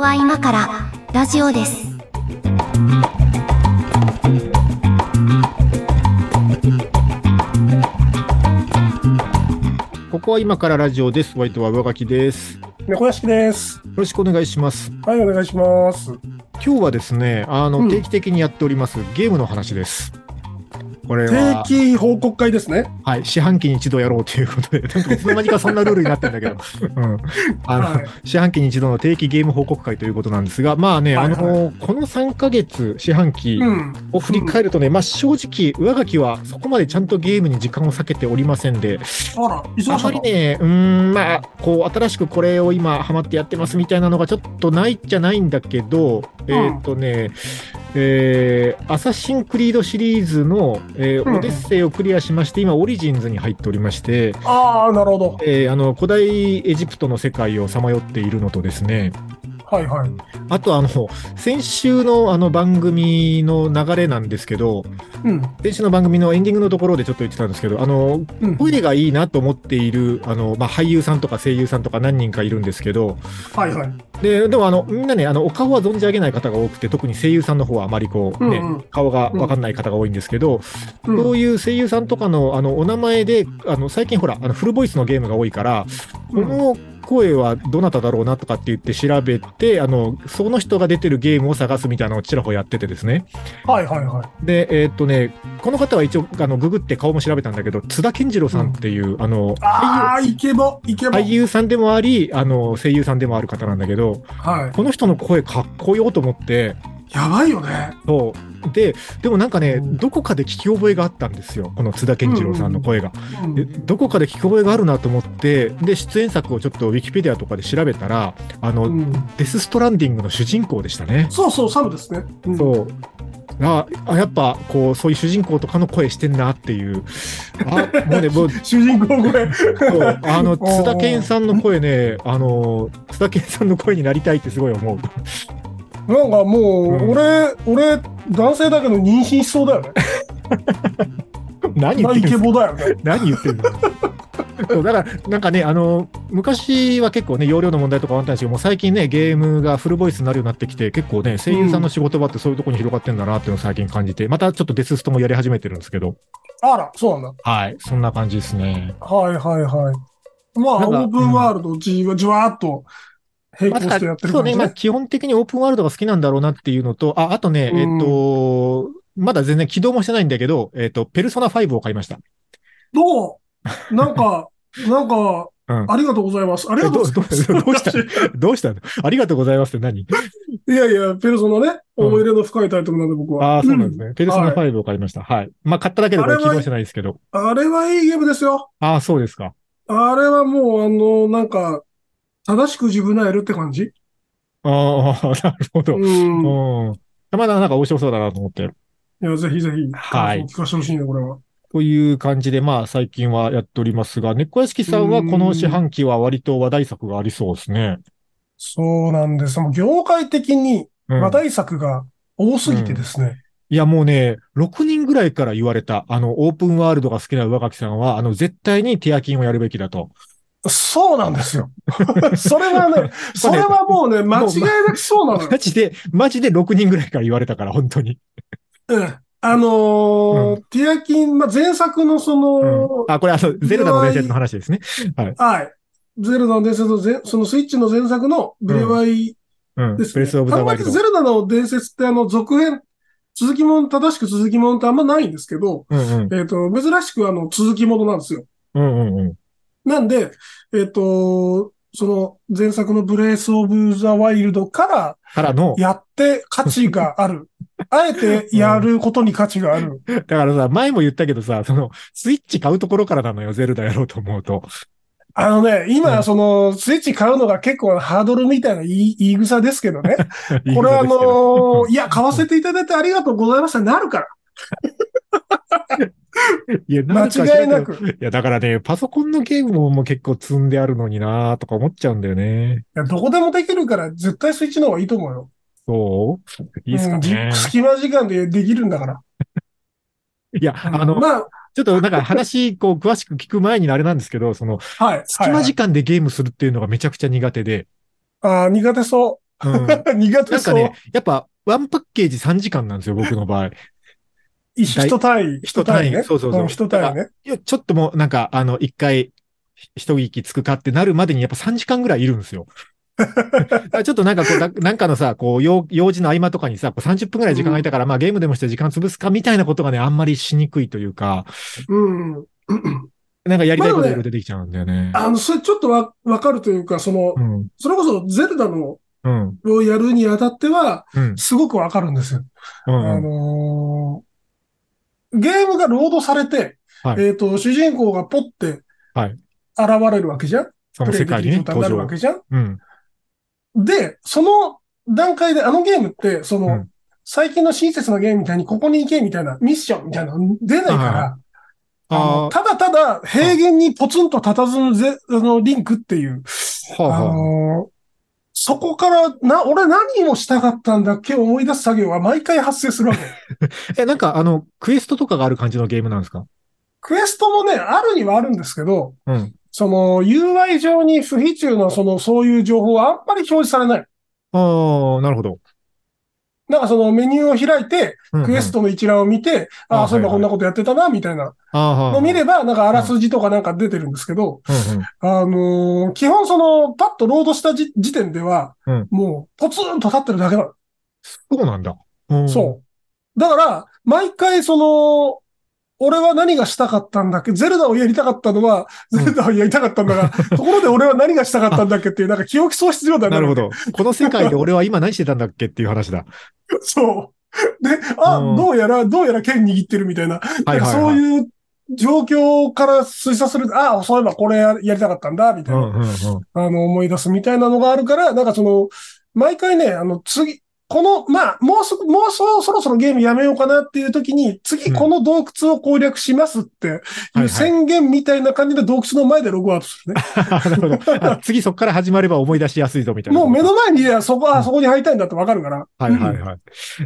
は今からラジオです。ここは今からラジオです。ホワイトは上書きです。よ猫屋敷です。ろしくお願いします。はい、お願いします。今日はですね、あの、うん定期的にやっておりますゲームの話です。これ定は、期報告会ですね。はい、四半期に一度やろうということで、なんかいつの間にかそんなルールになってるんだけど、うん。あの、はい。四半期に一度の定期ゲーム報告会ということなんですが、まあね、はいあの、この3ヶ月、四半期うん。を振り返るとね、まあ正直、上垣はそこまでちゃんとゲームに時間を割けておりませんで、あら、忙し。あまりね、うーん、まあ、こう、新しくこれを今、ハマってやってますみたいなのがちょっとないじゃないんだけど、えーっとね、えーアサシンクリードシリーズの、えーうんオデッセイをクリアしまして、今、オリジンズに入っておりまして、ああ、なるほど。えーあの、古代エジプトの世界をさまよっているのとですね、はいはい。あと、あの、先週のあの番組の流れなんですけど、うん。先週の番組のエンディングのところでちょっと言ってたんですけど、あの、うん。声がいいなと思っている、あの、まあ、俳優さんとか声優さんとか何人かいるんですけど、はいはい。で、でもあの、みんなね、あの、お顔は存じ上げない方が多くて、特に声優さんの方はあまりこう、ね、うんうん顔がわかんない方が多いんですけど、うんそういう声優さんとかの、あの、お名前で、あの、最近ほら、あの、フルボイスのゲームが多いから、この声はどなただろうなとかって言って調べて、あの、その人が出てるゲームを探すみたいなのをちらほらやっててですね。はいはいはい。で、えーっとね、この方は一応、あの、ググって顔も調べたんだけど、津田健次郎さんっていう、あの、ああ、イケボ、イケボ。俳優さんでもあり、あの、声優さんでもある方なんだけど、はこの人の声かっこよと思って、い。やばいよね。そう。で、でもなんかね、うんどこかで聞き覚えがあったんですよ。この津田健次郎さんの声が。うんでどこかで聞き覚えがあるなと思って、で、出演作をちょっとウィキペディアとかで調べたら、あの、うんデス・ストランディングの主人公でしたね。そうそう、サムですね。うんそう。あ、あやっぱ、こう、そういう主人公とかの声してんなっていう。あ、もうね、もう、主人公声。そうあの、津田健さんの声ね、あの、津田健さんの声になりたいってすごい思う。なんかもう、うん俺、俺、男性だけど妊娠しそうだよね。何言ってるんですかイケボだよね。何言ってんの？そうだから、なんかね、あの、昔は結構ね、容量の問題とかあったんですけど、もう最近ね、ゲームがフルボイスになるようになってきて、結構ね、声優さんの仕事場ってそういうところに広がってんだなっていうのを最近感じて、またちょっとデスストもやり始めてるんですけど、あら、そうなんだ。はい、そんな感じですね。はいはいはい。まあ、オープンワールド、じわじわーっと並行してやってるそうね、まあ感じね。基本的にオープンワールドが好きなんだろうなっていうのと、あ、あとね、うんえっと、まだ全然起動もしてないんだけど、えっと、ペルソナ5を買いました。どうなんか、なんか、うんありがとうございます。ありがとうございます。えどうどうどうした？どうしたの？ありがとうございますって何？いやいや、ペルソナね、うん思い入れの深いタイトルなんで僕は。ああ、そうなんですね。ペルソナはい5を買いました。はい。まあ買っただけでこれ起動してないですけど。あれはいいゲームですよ。ああ、そうですか。あれはもう、あの、なんか、正しく自分なえるって感じ？ああ、なるほど。う。うんん。まだなんか面白そうだなと思って。いや、ぜひぜひ、はい聞かせてほしいね、これは。という感じで、まあ最近はやっておりますが、猫屋敷さんはこの四半期は割と話題作がありそうですね。そうなんです。もう業界的にうん話題作が多すぎてですね。いやもうね、6人ぐらいから言われた、あの、オープンワールドが好きな上垣さんは、あの、絶対にティアキンをやるべきだと。そうなんですよ。それはね、それはもうね、間違いなくそうなのよ。マジで、マジで6人ぐらいから言われたから、本当に。うん。あのーうティアキン、まあ、前作のその、あ、これあの、ゼルダの伝説の話ですね。はい。ゼルダの伝説の前、そのスイッチの前作のブレワイうん。ですね。ブレスオブあザワイルドんまりゼ。ルダの伝説ってあの、続編、続きもの、正しく続きものってあんまないんですけど、うんうん。えっ、と、珍しくあの、続きものなんですよ。うんうんうん。なんで、えっ、と、その前作のブレスオブザワイルドからからの、やって価値がある。あえてやることに価値がある。だからさ、前も言ったけどさ、その、スイッチ買うところからなのよ、ゼルダやろうと思うと。あのね、う今、んその、スイッチ買うのが結構ハードルみたいな言い言い草ですけどね。これあことですけどのー いや、買わせていただいてありがとうございましたなるから。いや、間違いなく。いや、だからね、パソコンのゲームも結構積んであるのになとか思っちゃうんだよね。いや、どこでもできるから、絶対スイッチの方がいいと思うよ。そう？いいっすかうん。隙間時間でできるんだから。いや、あの、まあ、ちょっとなんか話、こう、詳しく聞く前にあれなんですけど、その、はい。隙間時間でゲームするっていうのがめちゃくちゃ苦手で、ああ、苦手そう。うん。苦手そう。なんかね、やっぱ、ワンパッケージ3時間なんですよ、僕の場合。一人単位、人単位ね。そうそうそうん人単位ね。いや、ちょっともう、なんか、あの、一回、ひ一息つくかってなるまでにやっぱ3時間ぐらいいるんですよ。ちょっとなんかこう、ななんかのさ、こう、用用事の合間とかにさ、こう30分ぐらい時間空いたから、まあゲームでもして時間潰すかみたいなことがね、あんまりしにくいというか、うん。なんかやりたいこといろいろ出てきちゃうんだよね。あの、それちょっとわ、わかるというか、そのう、ん。それこそゼルダのうん。をやるにあたっては、うん。すごくわかるんですよ。うん。あうんのーゲームがロードされて、はい。えっ、と、主人公がポッて、はい。現れるわけじゃん。その世界にね、なるわ。けじゃん。うん。で、その段階で、あのゲームって、その、うん。最近の親切なゲームみたいに、ここに行けみたいな、ミッションみたいなの出ないから、はあのあただただ平原にポツンと佇むぜ、あの、リンクっていう、あ、はあ。あ、はあ。のーそこから、な、俺何をしたかったんだっけ思い出す作業は毎回発生するわけ。え、なんかあの、クエストとかがある感じのゲームなんですか？クエストもね、あるにはあるんですけど、うん。その UI 上に不必要な、その、そういう情報はあんまり表示されない。ああ、なるほど。なんかそのメニューを開いて、うんうんクエストの一覧を見て、あああ、そういえばこんなことやってたな、みたいなのを見れば、なんかあらすじとかなんか出てるんですけど、うんうん。あのー基本その、パッとロードしたじ時点では、うんもう、ポツンと立ってるだけなの。そうなんだ。うんそう。だから、毎回その、俺は何がしたかったんだっけ？ゼルダをやりたかったのは、ゼルダをやりたかったんだが、ところで俺は何がしたかったんだっけっていう、なんか記憶喪失状態になるほど。この世界で 俺は今何してたんだっけっていう話だ。そう。で、あ、うんどうやら、どうやら剣握ってるみたいな、はいはいはい。そういう状況から推察すると、あ、そういえばこれややりたかったんだ、みたいな、うんうんうん。あの、思い出すみたいなのがあるから、なんかその、毎回ね、あの、次、この、まあ、もうすぐ、もうそそろそろゲームやめようかなっていう時に、次うんこの洞窟を攻略しますってはいいうはい宣言みたいな感じで洞窟の前でログアウトするね。なるほど。あ次そこから始まれば思い出しやすいぞみたいな。もう目の前にいやそこ、あ、うんそこに入りたいんだってわかるから。はいはいうんっはい。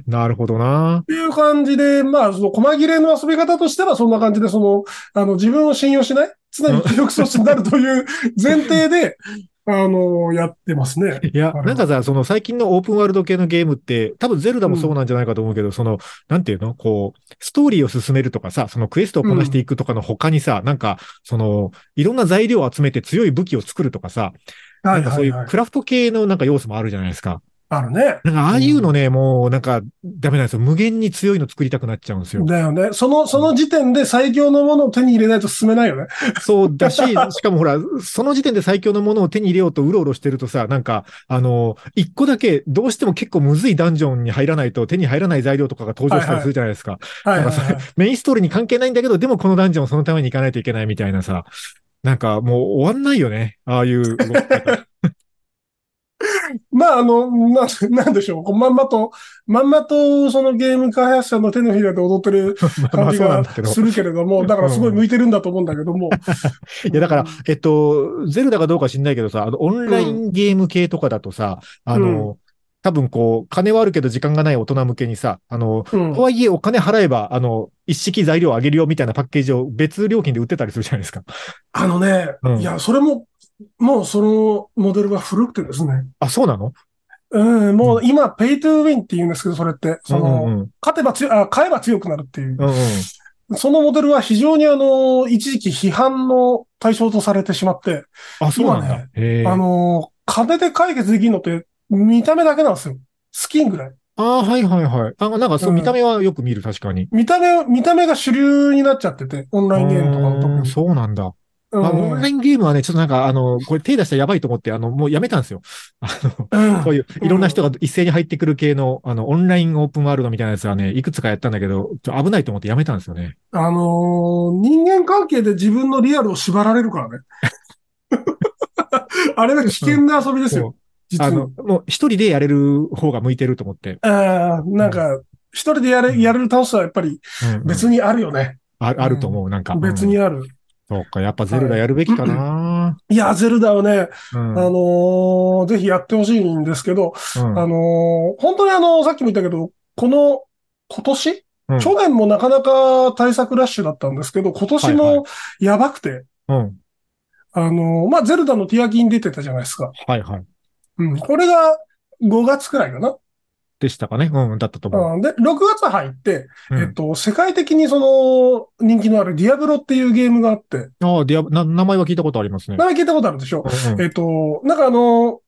なるほどな。ていう感じで、まあ、その、細切れの遊び方としてはそんな感じで、その、あの、自分を信用しない常に記憶喪失になるという前提で、あの、やってますね。いや、なんかさ、その最近のオープンワールド系のゲームって、多分ゼルダもそうなんじゃないかと思うけど、その、なんていうの？こう、ストーリーを進めるとかさ、そのクエストをこなしていくとかの他にさ、なんか、その、いろんな材料を集めて強い武器を作るとかさ、はないんかそういはいうはい。クラフト系のなんか要素もあるじゃないですか。あるね。なんかああいうのね、もうなんかダメなんですよ。無限に強いの作りたくなっちゃうんですよ。だよね。その、その時点で最強のものを手に入れないと進めないよね。そうだし、しかもほら、その時点で最強のものを手に入れようとうろうろしてるとさ、なんか、あの、一個だけどうしても結構むずいダンジョンに入らないと手に入らない材料とかが登場したりするじゃないですか。はいはい。メインストーリーに関係ないんだけど、でもこのダンジョンをそのために行かないといけないみたいなさ、なんかもう終わんないよね。ああいう動き方。まあ、あの、な、なんでしょう。こうまんまと、まんまと、そのゲーム開発者の手のひらで踊ってる 感じが。するけれども、だからすごい向いてるんだと思うんだけども。いや、だから、えっと、ゼルダかどうか知んないけどさ、あの、オンラインゲーム系とかだとさ、あの、多分こう、金はあるけど時間がない大人向けにさ、あの、うんとはいえお金払えば、あの、一式材料あげるよみたいなパッケージを別料金で売ってたりするじゃないですか。あのね、うんいや、それも、もうそのモデルは古くてですね。あ、そうなの？うん、もう今、ペイトゥーウィンって言うんですけど、それって、その、うんうん勝てば強い、あ、買えば強くなるっていう。うんうん。そのモデルは非常にあの、一時期批判の対象とされてしまって、あ、そうなんね。あの、金で解決できるのって見た目だけなんですよ。スキンぐらい。あはいはいはい。あ、なんかそう、うん見た目はよく見る、確かに。見た目、見た目が主流になっちゃってて、オンラインゲームとかの特うーんに。そうなんだ。うんあオンラインゲームはね、ちょっとなんか、あの、これ手出したらやばいと思って、あの、もうやめたんですよ。あの、うんそういう、いろんな人が一斉に入ってくる系の、あの、オンラインオープンワールドみたいなやつはね、いくつかやったんだけど、ちょ危ないと思ってやめたんですよね。あのー人間関係で自分のリアルを縛られるからね。あれは危険な遊びですよ。実にあの、。もう一人でやれる方が向いてると思って。あーなんか、一人でやれ、やれる倒すはやっぱりうんうん別にあるよね。ああると思う、なんか。うん別にある。そうか、やっぱゼルダやるべきかな。いや、ゼルダはね、うん。あのーぜひやってほしいんですけど、うんあのー本当にあの、さっきも言ったけど、この、今年、うん去年もなかなか対策ラッシュだったんですけど、今年はいはもやばくて、うん。あのーまあ、ゼルダのティアキン出てたじゃないですか。はいはい。うん。これが、5月くらいかな。でしたかね？うん、だったと思う。うん、で、6月入って、うん。えっと、世界的にその、人気のあるディアブロっていうゲームがあって、ああ、ディアブな、名前は聞いたことありますね。名前聞いたことあるでしょ？うんうん。えっと、なんかあの、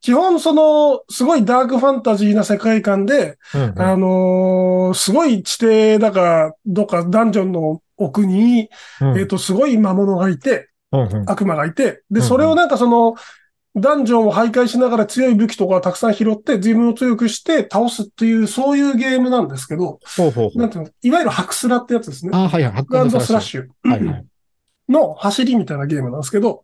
基本その、すごいダークファンタジーな世界観で、うんうん。あのーすごい地底だか、どっかダンジョンの奥に、うん。えっと、すごい魔物がいて、うんうん。悪魔がいて、で、それをなんかその、ダンジョンを徘徊しながら強い武器とかをたくさん拾って、自分を強くして倒すっていう、そういうゲームなんですけど、ほうほうほう。なんていうの、いわゆるハクスラってやつですね。ああ、はいはい。ハクスラッュ。シュはいはい。の走りみたいなゲームなんですけど、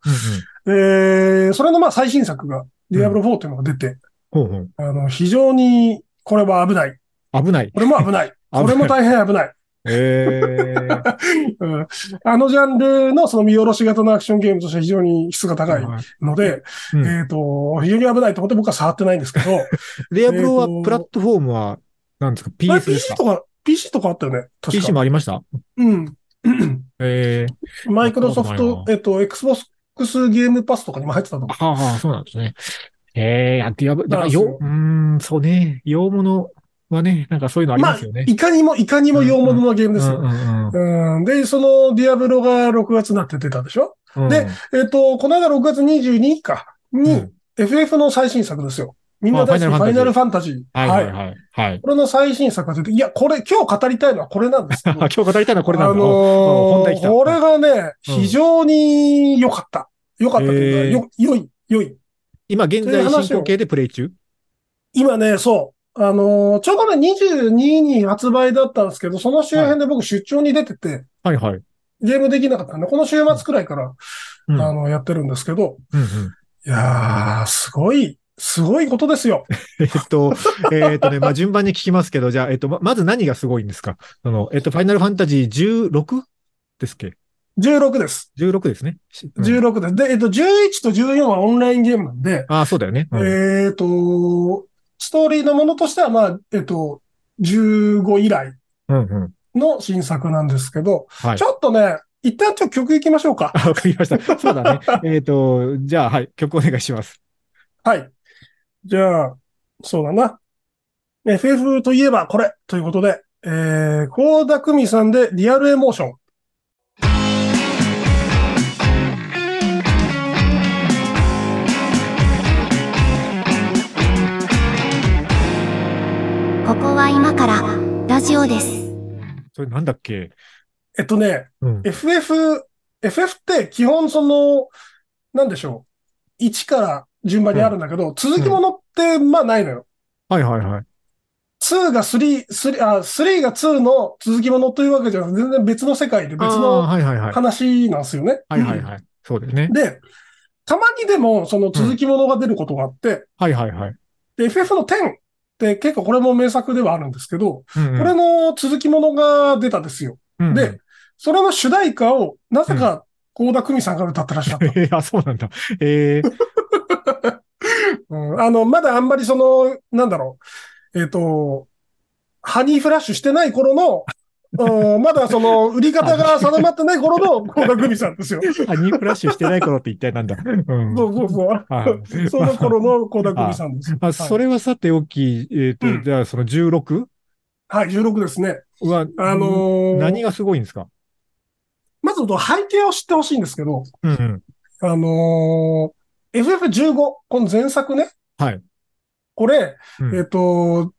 うんうん。えー、それのまあ最新作が、ディアブロ4っていうのが出て、ほうほう。あの、非常に、これは危ない。危ない。これも。危ない これも大変危ない。ええ。うんあのジャンルのその見下ろし型のアクションゲームとしては非常に質が高いので、うんえっ、と、非常に危ないと思って僕は触ってないんですけど、ディアブロはプラットフォームは、なんですか ?PS ですか？PC とか、PC とかあったよね。確か ?PC もありました？うん。ええ。マイクロソフト、えっと、Xbox ゲームパスとかにも入ってたと思う。はあはあ、そうなんですね。ええ、やディアブロ、だからよよ、うーん、そうね。洋物はね、なんかそういうのありまあますよね。、いかにも、いかにも洋物のゲームですよ。で、そのディアブロが6月になって出たでしょ？うん。でえっ、と、この間6月22日か、に、うん FF の最新作ですよ。みんな大好き、あファイナルファンタジー。はいはいはい。はい。これの最新作が出て、いや、これ、今日語りたいのはこれなんですけ 今日語りたいのはこれなんだ。あのーこれがね、うん非常に良かった。良かったというか、へよ、良い、良い。今現在進行形でプレイ中？今ね、そう。あのーちょうどね、22に発売だったんですけど、その周辺で僕出張に出てて、はいはい。ゲームできなかったんで、この週末くらいから、うん。あの、やってるんですけど、うんうんいやー、すごい、すごいことですよ。えっと、えっとね、まあ、順番に聞きますけど、じゃあ、えっと、ままず何がすごいんですか？その、えっと、ファイナルファンタジー 16? ですっけ？16です。?16 ですね。うん16です。で、えっと、11と14はオンラインゲームなんで、ああ、そうだよね。うんえっと、ストーリーのものとしては、まあ、えっと、15以来うんうん。の新作なんですけど、はいち。ょっとね、一旦ちょっと曲行きましょうか。あ、わかりました。そうだね。えっと、じゃあ、はい。曲お願いします。はい。じゃあ、そうだな。FF といえばこれということで、えー、高田久美さんでリアルエモーション。ここは今からラジオです。それなんだっけ？えっとね、うん。FF、FF って基本その、なんでしょう。1から順番にあるんだけど、続きものってまあないのよ。はいはいはい。2が3、3、あ、3が2の続きものというわけじゃなくて、全然別の世界で別のはいはいはい。話なんですよね。はいはいはい。そうですね。で、たまにでもその続きものが出ることがあって、はいはいはい。で、FF の10って結構これも名作ではあるんですけど、うんうんこれの続きものが出たんですよ。うんうんで、それの主題歌を、なぜか、高田久美さんが歌ってらっしゃった。えー あ、そうなんだ。えー、うん、あの、まだあんまりその、なんだろう、えっ、と、ハニーフラッシュしてない頃の、うん、まだその、売り方が定まってない頃の高田久美さんですよ。あ、ニーフラッシュしてない頃って一体なんだ。うん。そうそうそう。はい その頃の高田久美さんです。まあ、それはさておき、えっ、と、うんじゃあその 16? はい、16ですね。は、あのー何がすごいんですか？まず背景を知ってほしいんですけど、うんうん。あのー FF15、この前作ね、はい。これ、うんえっ、と、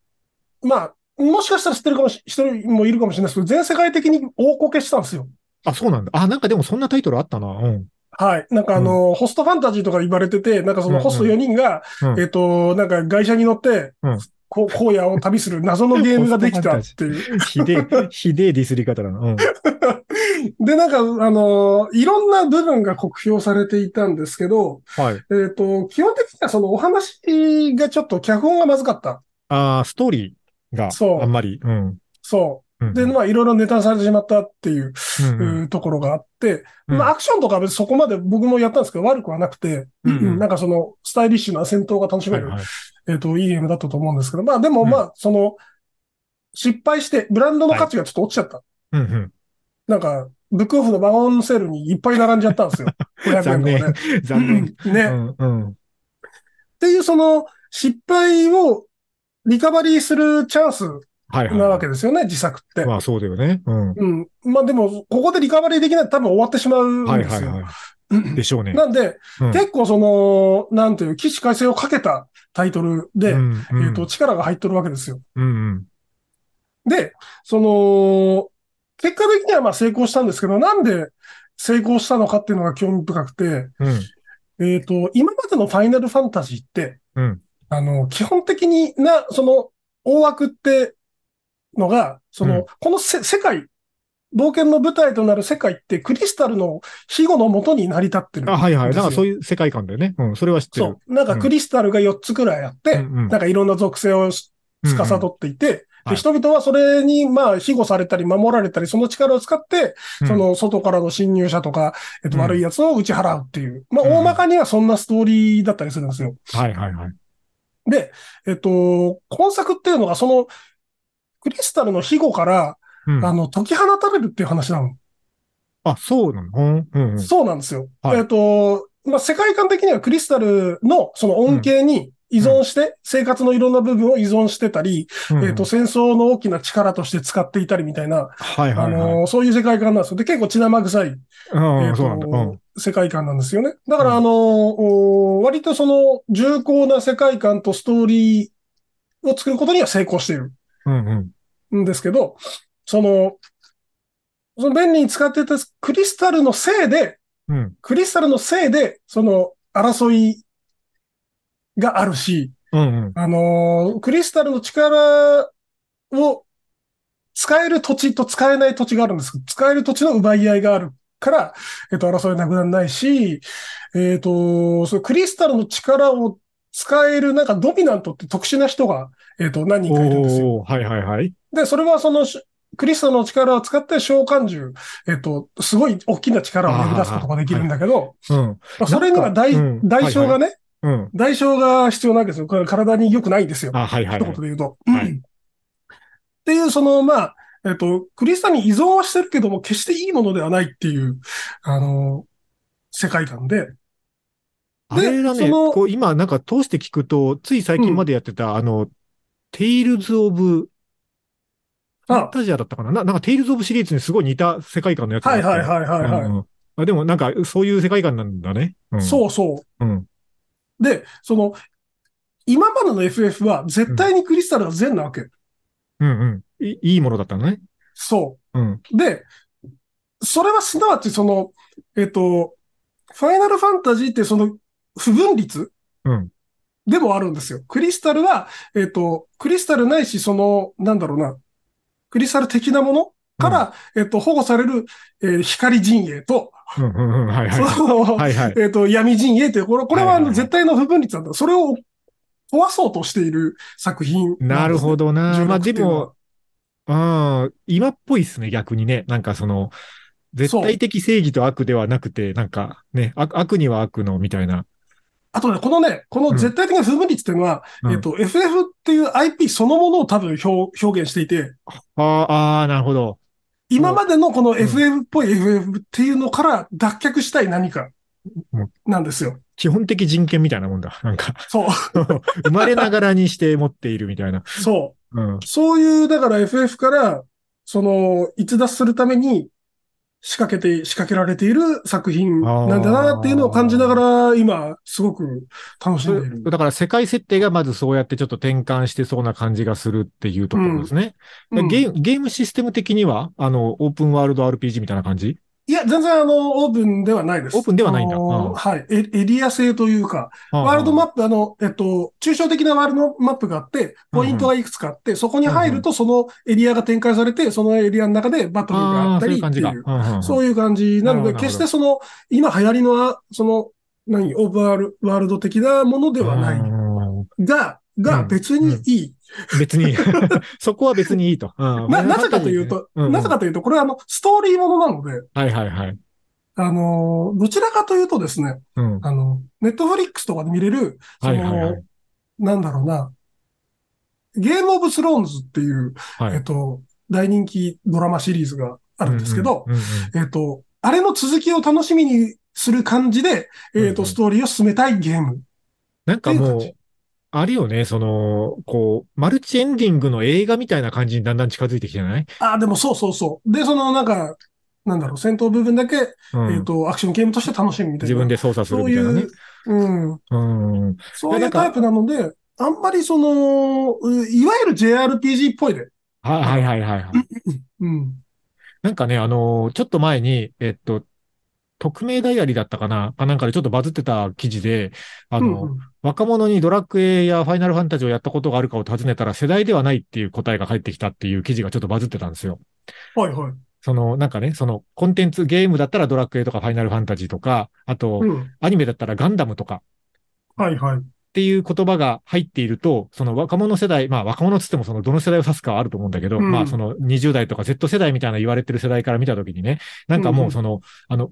まあ、もしかしたら知ってるかもし、人もいるかもしれないですけど、全世界的に大こけしたんですよ。あ、そうなんだ。あ、なんかでもそんなタイトルあったな。うん。はい。なんかあのーホストファンタジーとか言われてて、なんかそのホスト4人が、うんえっ、と、なんか外車に乗って、うんこう荒野を旅する謎のゲームができたっていう。ひでえ、ひでえディスり方だな。うん。で、なんか、あのーいろんな部分が酷評されていたんですけど、はい。えっ、と、基本的にはそのお話がちょっと脚本がまずかった。ああ、ストーリーがそうあんまり。うん。そうう。んで、まあ、いろいろネタされてしまったっていう、うんところがあって、うんまあ、アクションとかは別にそこまで僕もやったんですけど、悪くはなくて、うんうんなんかその、スタイリッシュな戦闘が楽しめる、はいはいえっ、と、いいゲームだったと思うんですけど、まあ、でもうんまあ、その、失敗して、ブランドの価値がちょっと落ちちゃった。うんうん。なんか、ブックオフのワゴンセールにいっぱい並んじゃったんですよ。500円とかね。残念。残念。うね。っんうん。ていう、その、失敗をリカバリーするチャンスはいはい。なわけですよね、自作って。まあそうだよね。うん。うん。まあでも、ここでリカバリーできないと多分終わってしまうんはいですよ。はいはい。でしょうね。なんで、うん結構その、なんていう、起死回生をかけたタイトルで、うんうんえっ、と、力が入っとるわけですよ。うんうん。で、その、結果的にはまあ成功したんですけど、なんで成功したのかっていうのが興味深くて、うん。えっ、と、今までのファイナルファンタジーって、うん。あの、基本的にな、その、大枠ってのが、その、うんこのせ世界、冒険の舞台となる世界ってクリスタルの庇護のもとに成り立ってる。あ、はいはい。なんかそういう。世界観だよね。うん。それは知ってる。そう。なんかクリスタルが4つくらいあって、うんうんなんかいろんな属性を司っていて、はいで人々はそれに、まあ、庇護されたり、守られたり、その力を使って、うんそ、の、外からの侵入者とか、えっと、うん悪い奴を打ち払うっていう。まあ、うん大まかにはそんなストーリーだったりするんですよ。はいはいはい。で、えっと、今作っていうのが、その、クリスタルの庇護から、うんあの、解き放たれるっていう話なの。あ、そうなの？うんうんうん。そうなんですよ。はいえっと、まあ、世界観的にはクリスタルのその恩恵に依存して、生活のいろんな部分を依存してたり、うんえっと、戦争の大きな力として使っていたりみたいな、あはいはいはい。の、そういう世界観なんですよ。で、結構血生臭い、うんえっうん、そうなんだ。うん。と、世界観なんですよね。だから、うんあの、お割とその重厚な世界観とストーリーを作ることには成功しているうんうん。んですけど、その、その便利に使ってたクリスタルのせいで、うん。クリスタルのせいで、その争いがあるし、うんうん。あのークリスタルの力を使える土地と使えない土地があるんですけど、使える土地の奪い合いがあるから、えっと、争いなくならないし、えっと、そのクリスタルの力を使えるなんかドミナントって特殊な人が、えっと、何人かいるんですよ。はいはいはい。で、それはその、しクリスタルの力を使って召喚獣、えっと、すごい大きな力を呼び出すことができるんだけど、うん。まあそれには代、うん代償がね、うん。代償が必要なわけですよ。これ体に良くないんですよ。あ、はいはい一はい。言で言うと。はいうんっていう、その、まあ、えっと、クリスタルに依存はしてるけども、決していいものではないっていう、あの、世界観で。あれだね、そのこう今なんか通して聞くと、つい最近までやってた、あの、テイルズ・オブ・ファンあ、タジアだったかな？ななんかテイルズ・オブシリーズにすごい似た世界観のやつはいはいはいはいはい。うんうんあでもなんかそういう世界観なんだね。うん、そうそうん。う。で、その、今までの FF は絶対にクリスタルが善なわけ。うんうん。いいいものだったのね。そうん。う。で、それはすなわちその、えっと、ファイナルファンタジーってその不分率うん。でもあるんですよ。クリスタルは、えっ、と、クリスタルないし、その、なんだろうな、クリスタル的なものから、えっ、と、保護される、えー光陣営と。その、はいはい。えっ、と、闇陣営という、これこれはあの絶対の不分率なんだ。それを壊そうとしている作品なるほど。どな。16まあでも、うん、今っぽいっすね、逆にね。なんかその、絶対的正義と悪ではなくて、なんかね、悪悪には悪のみたいな。あとね、このね、この絶対的な不分率っていうのは、うんえっ、と、FF っていう IP そのものを多分表表現していて、ああ、なるほど。今までのこのん FF っぽい FF っていうのから脱却したい何かうんなんですよ。基本的人権みたいなもんだ。なんか、そう。生まれながらにして持っているみたいな。そうん。う。そういう、だから FF から、その、逸脱するために仕掛けて、仕掛けられている作品なんだなっていうのを感じながら、今、すごく楽しんでいる。だから世界設定がまずそうやってちょっと転換してそうな感じがするっていうところですね。うんゲーゲームシステム的には、あの、オープンワールド RPG みたいな感じ？いや、全然あの、オープンではないです。オープンではないんだ。はい。エエリア制というか、ワールドマップ、あの、えっと、抽象的なワールドマップがあって、ポイントがいくつかあって、そこに入るとそのエリアが展開されて、そのエリアの中でバトルがあった。りっていう、そういう感じなので、決してその、今流行りのあ、その、何、オープンワールワールド的なものではない。うんが、が別にいい。別に、そこは別にいいと。うんな、なぜかというと、うんうんなぜかというと、これはあの、ストーリーものなので、はいはいはい。あの、どちらかというとですね、うん。あの、ネットフリックスとかで見れる、そはいはいはのい、なんだろうな、ゲームオブスローンズっていう、はい。えっと、大人気ドラマシリーズがあるんですけど、うんうんうんえっと、あれの続きを楽しみにする感じで、えっと、うんうんストーリーを進めたいゲーム。なんかもうあるよね、その、こう、マルチエンディングの映画みたいな感じにだんだん近づいてきてない？あ、でもそうそうそう。で、そのなんか、なんだろう、戦闘部分だけ、うんえっ、と、アクションゲームとして楽しむみたいな。自分で操作するそういみたいなねう。、うん。うん。そういうタイプなので、あんまりその、ういわゆる JRPG っぽいで。はいはいはいはいはい。うん。なんかね、あのーちょっと前に、えっと、匿名ダイアリーだったかな？かなんかでちょっとバズってた記事で、あの、うんうん若者にドラクエやファイナルファンタジーをやったことがあるかを尋ねたら世代ではないっていう答えが返ってきたっていう記事がちょっとバズってたんですよ。はいはい。その、なんかね、その、コンテンツ、ゲームだったらドラクエとかファイナルファンタジーとか、あと、うん。アニメだったらガンダムとかはいはい。っていう言葉が入っていると、その若者世代、まあ若者つってもそのどの世代を指すかはあると思うんだけど、うんまあその20代とか Z 世代みたいな言われてる世代から見たときにね、なんかもうその、あの、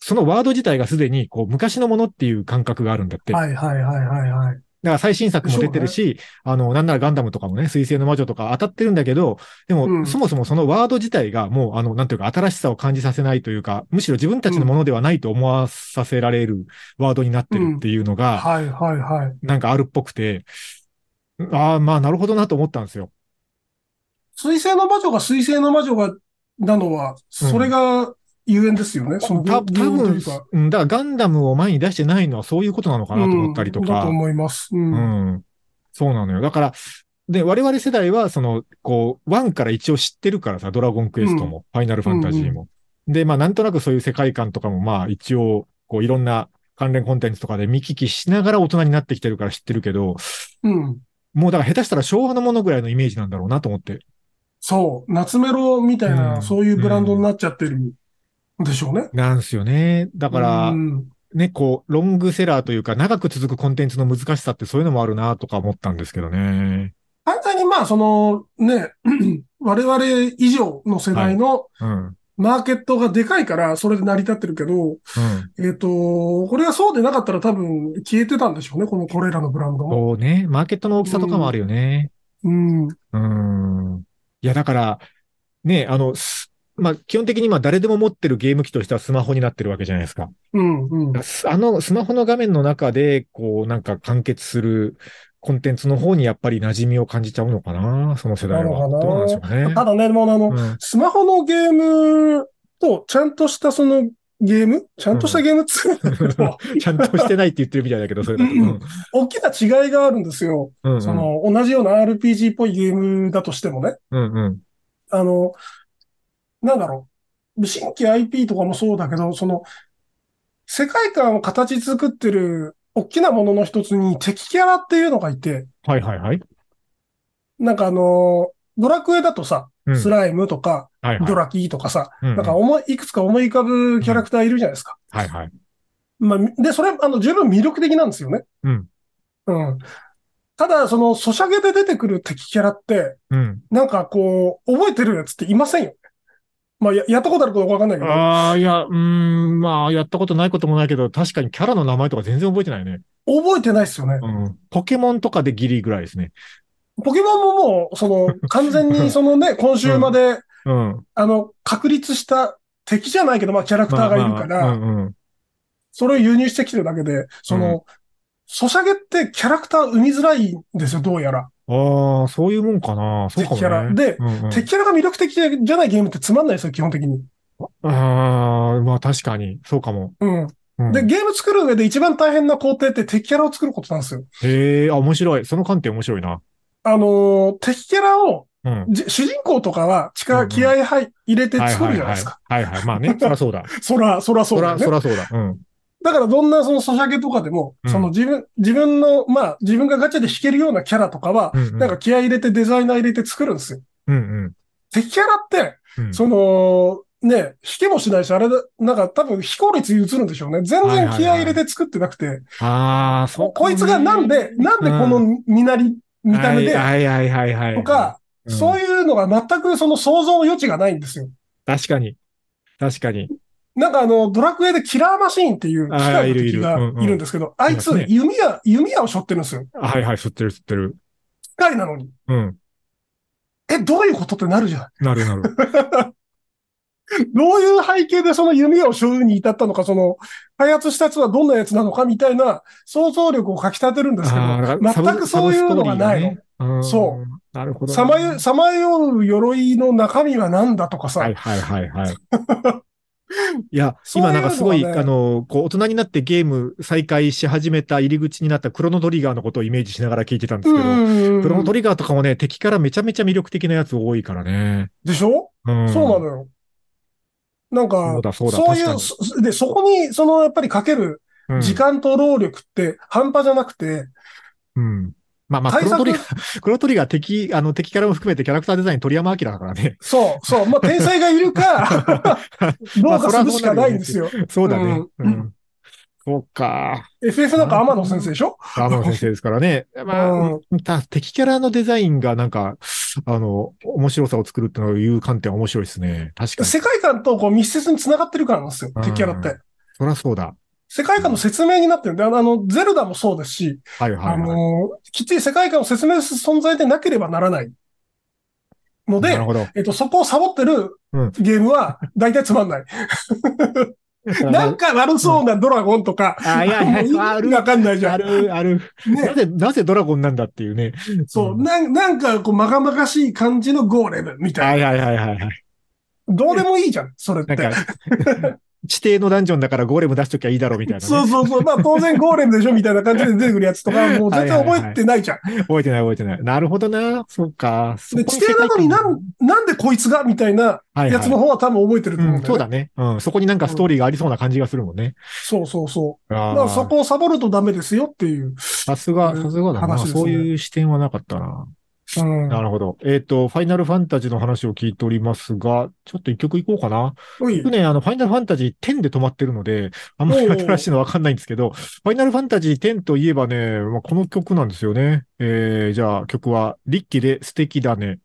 そのワード自体がすでにこう昔のものっていう感覚があるんだって。はいはいはいはいはい。だから最新作も出てるし、あの、なんならガンダムとかもね、水星の魔女とか当たってるんだけど、でも、うんそもそもそのワード自体がもう、あの、なんていうか、新しさを感じさせないというか、むしろ自分たちのものではないと思わさせられるワードになってるっていうのが、はいはいはい。なんかあるっぽくて、ああ、まあ、なるほどなと思ったんですよ。水星の魔女が水星の魔女が、なのは、それがゆえんですよね。その多分うん、だからガンダムを前に出してないのはそういうことなのかなと思ったりとか。うんだと思います。うん。うん。そうなのよ。だから、で、我々世代は、その、こう、1から一応知ってるからさ、ドラゴンクエストも、ファイナルファンタジーも。で、まあ、なんとなくそういう世界観とかも、まあ、一応、こう、いろんな関連コンテンツとかで見聞きしながら大人になってきてるから知ってるけど、うん。もうだから下手したら昭和のものぐらいのイメージなんだろうなと思って。そう。夏メロみたいな、うんそういうブランドになっちゃってるんでしょうね。なんすよね。だから、うんね、こう、ロングセラーというか、長く続くコンテンツの難しさってそういうのもあるなとか思ったんですけどね。簡単にまあ、その、ね、我々以上の世代のうん。マーケットがでかいから、それで成り立ってるけど、うん。えっ、と、これがそうでなかったら多分消えてたんでしょうね、このこれらのブランドも。こうね、マーケットの大きさとかもあるよね。うん。うん。いや、だから、ね、あの、すまあ、基本的にまあ誰でも持ってるゲーム機としてはスマホになってるわけじゃないですか。うん。うん。すあのスマホの画面の中で、こう、なんか完結するコンテンツの方にやっぱり馴染みを感じちゃうのかな、その世代は。どうなんでしょうね。ただね、もうあの、うんスマホのゲームと、ちゃんとしたそのゲームちゃんとしたゲームっつうん ちゃんとしてないって言ってるみたいだけど、それだと。うん大きな違いがあるんですよ。うんうんその、同じような RPG っぽいゲームだとしてもね。うんうん。あの、なんだろう。新規 IP とかもそうだけど、その、世界観を形作ってる大きなものの一つに敵キャラっていうのがいて、はいはいはい。なんかあの、ドラクエだとさ、うんスライムとか、はいはい。ドラキーとかさ、うんうんなんか思い、いくつか思い浮かぶキャラクターいるじゃないですか。はいはい。まあ、で、それ、あの、十分魅力的なんですよね。うん。うん。ただ、その、ソシャゲで出てくる敵キャラって、うん。なんかこう、覚えてるやつっていませんよ。まあ、ややったことあるかどうかわかんないけど。ああ、いや、うーん、まあ、やったことないこともないけど、確かにキャラの名前とか全然覚えてないね。覚えてないですよね。うん。ポケモンとかでギリぐらいですね。ポケモンももう、その、完全にそのね、今週まで、うん。あの、確立した敵じゃないけど、まあ、キャラクターがいるかまあまあら、うんうん。それを輸入してきてるだけで、その、ソシャゲってキャラクター生みづらいんですよ、どうやら。ああ、そういうもんかな。そうかもね。敵キャラでうんうん敵キャラが魅力的じゃないゲームってつまんないですよ、基本的に。ああ、まあ確かに、そうかも。うん。うんで、ゲーム作る上で一番大変な工程って敵キャラを作ることなんですよ。へえ、あ、面白い。その観点面白いな。あのー敵キャラを、うん。じ主人公とかはうんう力、ん気合い入れて作るじゃないですか。はいはいはい。はいはい。まあね、そらそうだ。そら、そらそうそら、だよねそ。らそうだ。うん。だからどんなそのソシャゲとかでも、うんその自分、自分の、まあ自分がガチャで弾けるようなキャラとかは、うんうんなんか気合い入れてデザイナー入れて作るんですよ。うん敵キャラって、うん。うんその、ね、弾けもしないし、あれだ、なんか多分非効率に映るんでしょうね。全然気合い入れて作ってなくて、ああ、そうこいつがなんで、なんでこの見なり、見た目で、はいはいはいはいはい。とか、うんそういうのが全くその想像の余地がないんですよ。確かに。確かに。なんかあの、ドラクエでキラーマシーンっていう機械の敵がいるんですけど、あいつ弓矢、弓矢を背負ってるんですよ。はいはい、吸ってる吸ってる。機械なのに。うん。え、どういうことってなるじゃん。なるなる。どういう背景でその弓を所有に至ったのか、その、開発したやつはどんなやつなのかみたいな想像力をかき立てるんですけど、全くそういうのがないそう。なるほどな。さまよ、さまよう鎧の中身は何だとかさ、はいはいはいはい。いや、今なんかすごい、あの、こう、大人になってゲーム再開し始めた入り口になったクロノトリガーのことをイメージしながら聞いてたんですけど、うんクロノトリガーとかもね、敵からめちゃめちゃ魅力的なやつ多いからね。でしょ、うん。そうなのよ。なんか、そうだそうだそういう、で、そこに、その、やっぱりかけるうん時間と労力って半端じゃなくて、うん。まあまあ、対策クロノトリガー、クロノトリガー敵、あの、敵からも含めてキャラクターデザイン鳥山明だからね。そう、そう、まあ、天才がいるか、どうかするしかないんですよ。そうだね。ううんん。そうか。FF なんか天野先生でしょ？天野先生ですからね。まあ、敵キャラのデザインがなんか、あの、面白さを作るっていう観点は面白いですね。確かに。世界観とこう密接に繋がってるからなんですよ、うん敵キャラって。そりゃそうだ。世界観の説明になってるんで、あの、ゼルダもそうですし、あはいはいはい。の、きっちり世界観を説明する存在でなければならない。ので。えっと、そこをサボってるうんゲームは大体つまんない。なんか悪そうなドラゴンとか、あ、いやいや、あるわ、かんないじゃあん。る、ある。なね。ぜ、なぜドラゴンなんだっていうね。そう、んなんなんかこう、まがまがしい感じのゴーレムみたいな。はいはいはいはいはい。どうでもいいじゃん、それって。地底のダンジョンだからゴーレム出しときゃいいだろうみたいな、ね。そうそうそう。まあ当然ゴーレムでしょみたいな感じで出てくるやつとか、もう全然覚えてないじゃん。覚えてない覚えてない。なるほどな。そうか。で、地底なのになん、なんでこいつがみたいなはいやつの方は多分覚えてると思うんうん、だよね。そうだね。うん。そこになんかストーリーがありそうな感じがするもんね。そうそうそう。あまあそこをサボるとダメですよっていう。さすが、さすがだな。ねそういう視点はなかったな。うん。なるほど。えっ、と、ファイナルファンタジーの話を聞いておりますが、ちょっと一曲いこうかな。僕ね、あの、ファイナルファンタジー10で止まってるので、あんまり新しいのわかんないんですけど、ファイナルファンタジー10といえばね、まあ、この曲なんですよね。えー、じゃあ曲は、リッキで素敵だね。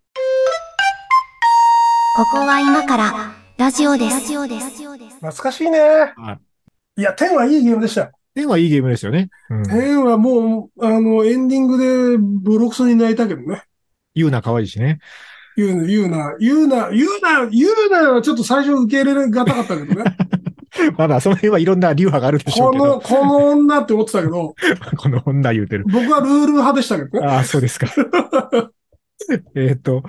ここは今からラジオです。ラジオです。懐かしいね。はいいや、10はいいゲームでしたよ。10はいいゲームですよね。うん。10はもう、あの、エンディングでボロクソに泣いたけどね。言うな可愛いしね。言うな、言うな、言うな、言うな、言うなはちょっと最初受け入れがたかったけどね。まだその辺はいろんな流派があるでしょうけどこの、、この女って思ってたけど、この女言うてる。僕はルール派でしたけどね。ああ、そうですか。えっと、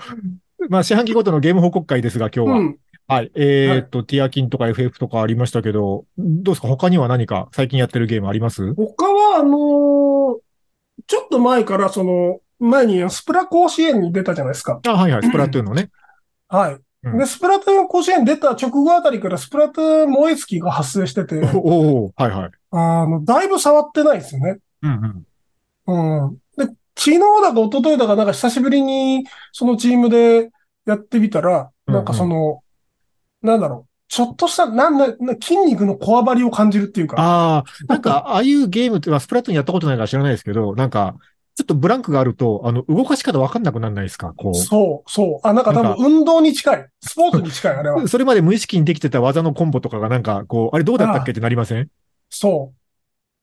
まあ、四半期ごとのゲーム報告会ですが、今日は。うん。はい。えっと、ティアキンとか FF とかありましたけど、どうですか？他には何か最近やってるゲームあります？他は、あのーちょっと前から、その、前にスプラ甲子園に出たじゃないですか。あ、はいはい。スプラトゥーンのね。はい。うんで、スプラトゥーン甲子園出た直後あたりからスプラトゥーン燃え尽きが発生してて、おおはいはい。あの、だいぶ触ってないですよね。うんうん。うん。で、昨日だか一昨日だかなんか久しぶりにそのチームでやってみたら、うんうんなんかその、なんだろう、ちょっとした、なんだ、な筋肉のこわばりを感じるっていうか、ああ、なんか、ああいうゲームって、まあスプラトゥーンやったことないから知らないですけど、なんか、ちょっとブランクがあると、あの、動かし方わかんなくならないですか？こう。そう、そう。あ、なんか多分運動に近い。スポーツに近い、あれは。それまで無意識にできてた技のコンボとかがなんか、こう、あれどうだったっけってなりません？そ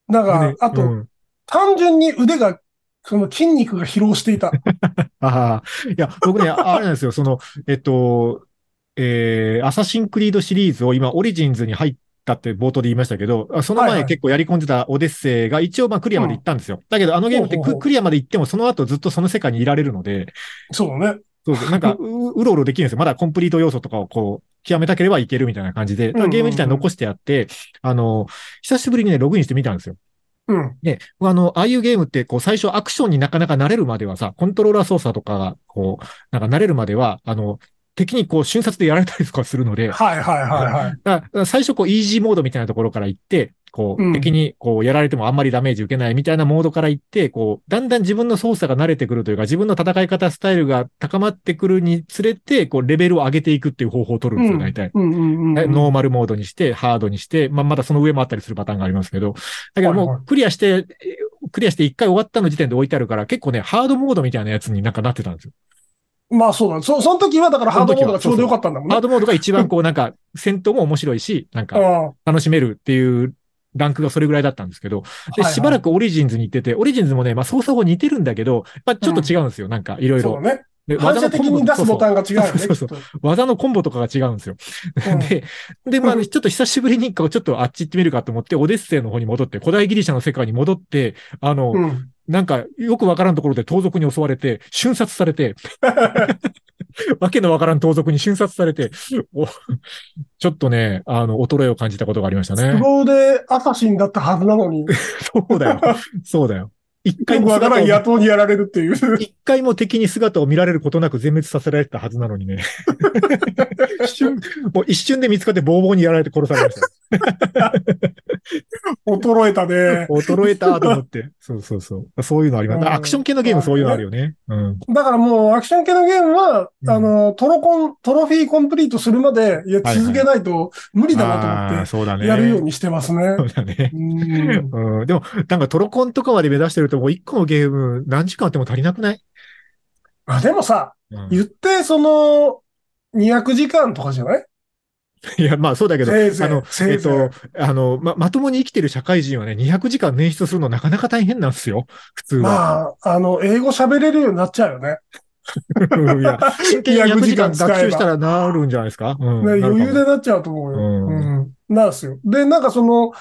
う。なんかで、あと、うん単純に腕が、その筋肉が疲労していた。ああ、いや、僕ね、あれなんですよ、その、えっと、えー、アサシンクリードシリーズを今、オリジンズに入ったって冒頭で言いましたけど、あその前結構やり込んでたオデッセイが一応まあクリアまで行ったんですよ。だけどあのゲームってククリアまで行ってもその後ずっとその世界にいられるので、そうだね。そうそう、なんかう、うろうろできるんですよ。まだコンプリート要素とかをこう、極めたければいけるみたいな感じで、うんうんうんゲーム自体残してやって、あの、久しぶりにね、ログインしてみたんですよ。うん。で、あの、ああいうゲームって、こう、最初アクションになかなか慣れるまではさ、コントローラー操作とかが、こう、なんか慣れるまでは、あの、敵にこう、瞬殺でやられたりとかするので、はいはいはいはい。最初こう、イージーモードみたいなところから行って、こう、うん敵にこう、やられてもあんまりダメージ受けないみたいなモードから行って、こう、だんだん自分の操作が慣れてくるというか、自分の戦い方スタイルが高まってくるにつれて、こう、レベルを上げていくっていう方法を取るんですよ、大体。ノーマルモードにして、ハードにして、まあ、まだその上もあったりするパターンがありますけど、だけどはいはもうクリアして、えークリアして一回終わったの時点で置いてあるから、結構ね、ハードモードみたいなやつになんかなってたんですよ。まあそうだ。そ、その時はだからハードモードがちょうどよかったんだもんね。ハードモードが一番こうなんか、戦闘も面白いし、なんかあ楽しめるっていうランクがそれぐらいだったんですけど、で、しばらくオリジンズに行ってて、オリジンズもね、まあ操作法似てるんだけど、やっぱちょっと違うんですよ。なんかいろいろ。そうだね。で反射的に出すボタンが違うよね。そうそう技のコンボとかが違うんですよ。うんで、で、まあ、ちょっと久しぶりに、ちょっとあっち行ってみるかと思って、オデッセイの方に戻って、古代ギリシャの世界に戻って、あの、うん。なんか、よくわからんところで盗賊に襲われて、瞬殺されて、わけのわからん盗賊に瞬殺されて、おちょっとね、あの、衰えを感じたことがありました都ね。合でアサシンだったはずなのに、そうだよ。そうだよ。一回もからん野党にやられるっていう。一回も敵に姿を見られることなく全滅させられてたはずなのにね。一瞬、もう一瞬で見つかってボーボーにやられて殺されました。衰えたね。衰えたと思って。そうそうそう。そういうのあります。うんアクション系のゲームそういうのあるよね。うん。だからもう、アクション系のゲームは、うんあの、トロコン、トロフィーコンプリートするまで、いや、続けないと無理だなと思って、そうだね。やるようにしてますね。そうだね。うんうん。でも、なんかトロコンとかまで目指してると、もう一個のゲーム何時間あっても足りなくない？あ、でもさ、うん言って、その、200時間とかじゃない？いや、まあそうだけど、あの、えっと、あの、ま、まともに生きてる社会人はね、200時間捻出するのなかなか大変なんですよ。普通は。まあ、あの、英語喋れるようになっちゃうよね。いや、真剣に200 200時時間学習したらなるんじゃないですか？うん。かも余裕でなっちゃうと思うよ。うんうん。なんですよ。で、なんかその、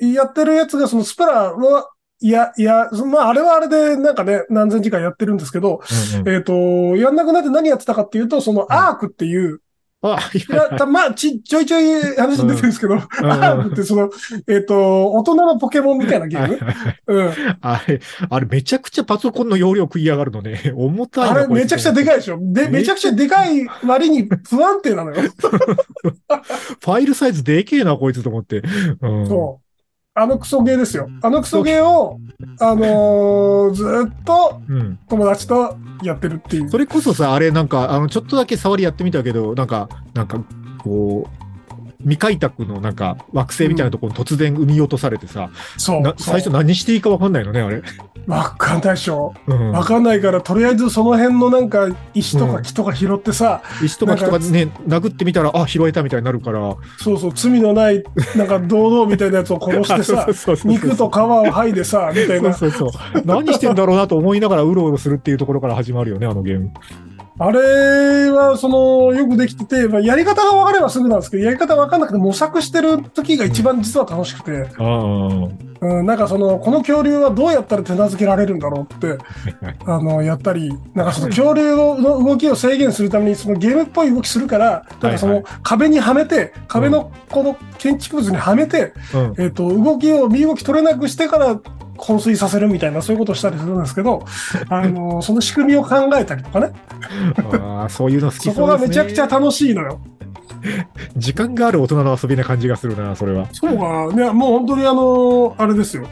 やってるやつが、そのスプラは、いや、いや、そまあ、あれはあれで、なんかね、何千時間やってるんですけど、うんうんえっ、と、やんなくなって何やってたかっていうと、そのアークっていう、あ、いいや、たまあ、ち、ちょいちょい話出てるんですけど、んアークってその、えっ、と、大人のポケモンみたいなゲーム？うん。あれ、あれめちゃくちゃパソコンの容量食い上がるのね。重たいなあれめちゃくちゃでい。かいでしょ。で、めちゃくちゃでかい割に不安定なのよ。ファイルサイズでけえな、こいつと思って。うん。そう。あのクソゲーですよ。あのクソゲーを、あのーずーっとうん。友達とやってるっていう。それこそさ、あれなんか、あの、ちょっとだけ触りやってみたけど、なんか、なんか、こう、未開拓のなんか惑星みたいなところに突然産み落とされてさ、そう。なそう最初何していいかわかんないのね、あれ。わかんないでしょ。うんわかんないから、とりあえずその辺のなんか石とうんか木とか拾ってさ、石とか木とかね、殴ってみたら、あ、拾えたみたいになるから。そうそう、罪のない、なんか堂々みたいなやつを殺してさ肉と皮を剥いでさ、みたいな。そうそうそう。何してんだろうなと思いながらうろうろするっていうところから始まるよね、あのゲーム。あれは、その、よくできてて、まあ、やり方が分かればすぐなんですけど、やり方分かんなくて模索してる時が一番実は楽しくて。うん、なんかその、この恐竜はどうやったら手なずけられるんだろうって、あの、やったり、なんかその恐竜の動きを制限するために、そのゲームっぽい動きするから、なんかそはいの壁にはめて、壁のこの建築物にはめて、うん。えっ、と、動きを、身動き取れなくしてから、昏睡させるみたいな、そういうことをしたりするんですけど、あの、その仕組みを考えたりとかね、ああ、そういうの好きそね。こがめちゃくちゃ楽しいのよ。時間がある大人の遊びな感じがするな、それは。そうかな、ね、もう本当にあの、あれですよ。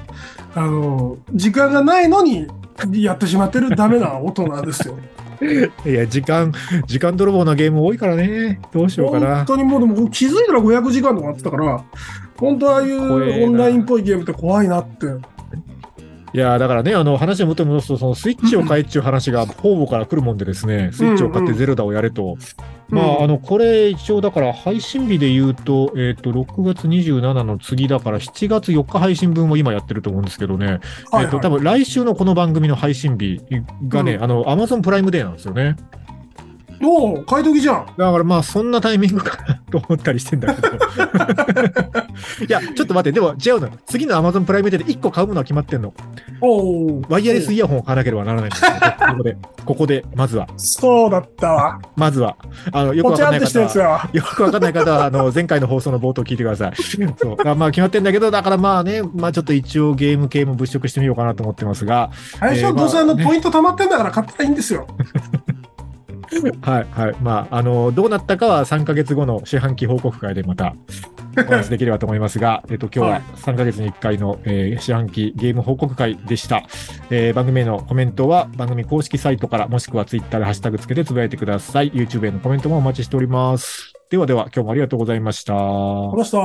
あの、時間がないのにやってしまってるダメな大人ですよ。いや、時間、時間泥棒なゲーム多いからね。どうしようか本な。当にもうでも気づいたら500時間とかやってたから、本当ああいうオンラインっぽいゲームって怖いなって。いや、だからね、あの、話を元に戻すと、そのスイッチを買えっていう話が方々から来るもんでですね、スイッチを買ってゼルダをやれと。まあ、あの、これ一応だから配信日で言うと、えっ、と、6月27の次だから7月4日配信分を今やってると思うんですけどね。はい、えっ、と、はい多分来週のこの番組の配信日がね、うんあの、Amazon プライムデーなんですよね。おお、買い時じゃん。だからまあ、そんなタイミングかなと思ったりしてんだけど。いや、ちょっと待って、でも違うの。次の Amazon プライムデーで1個買うものは決まってんの。おお。ワイヤレスイヤホンを買わなければならないんですよ。ここで、ここで、まずは、そうだったわ。まずは、あの、よくわかんなんい方は。よくわかんない方は、あの、前回の放送の冒頭聞いてください。そう。あまあ、決まってんだけど、だからまあね、まあちょっと一応ゲーム系も物色してみようかなと思ってますが、最初えーまあどうせあの、ねポイント溜まってんだから買ったらいいんですよ。はい、はい。まあ、あの、どうなったかは3ヶ月後の四半期報告会でまたお話しできればと思いますが、えっと、今日は3ヶ月に1回の、えー四半期ゲーム報告会でした。えー番組へのコメントは番組公式サイトから、もしくはツイッターでハッシュタグつけてつぶやいてください。YouTube へのコメントもお待ちしております。ではでは、今日もありがとうございました。この人。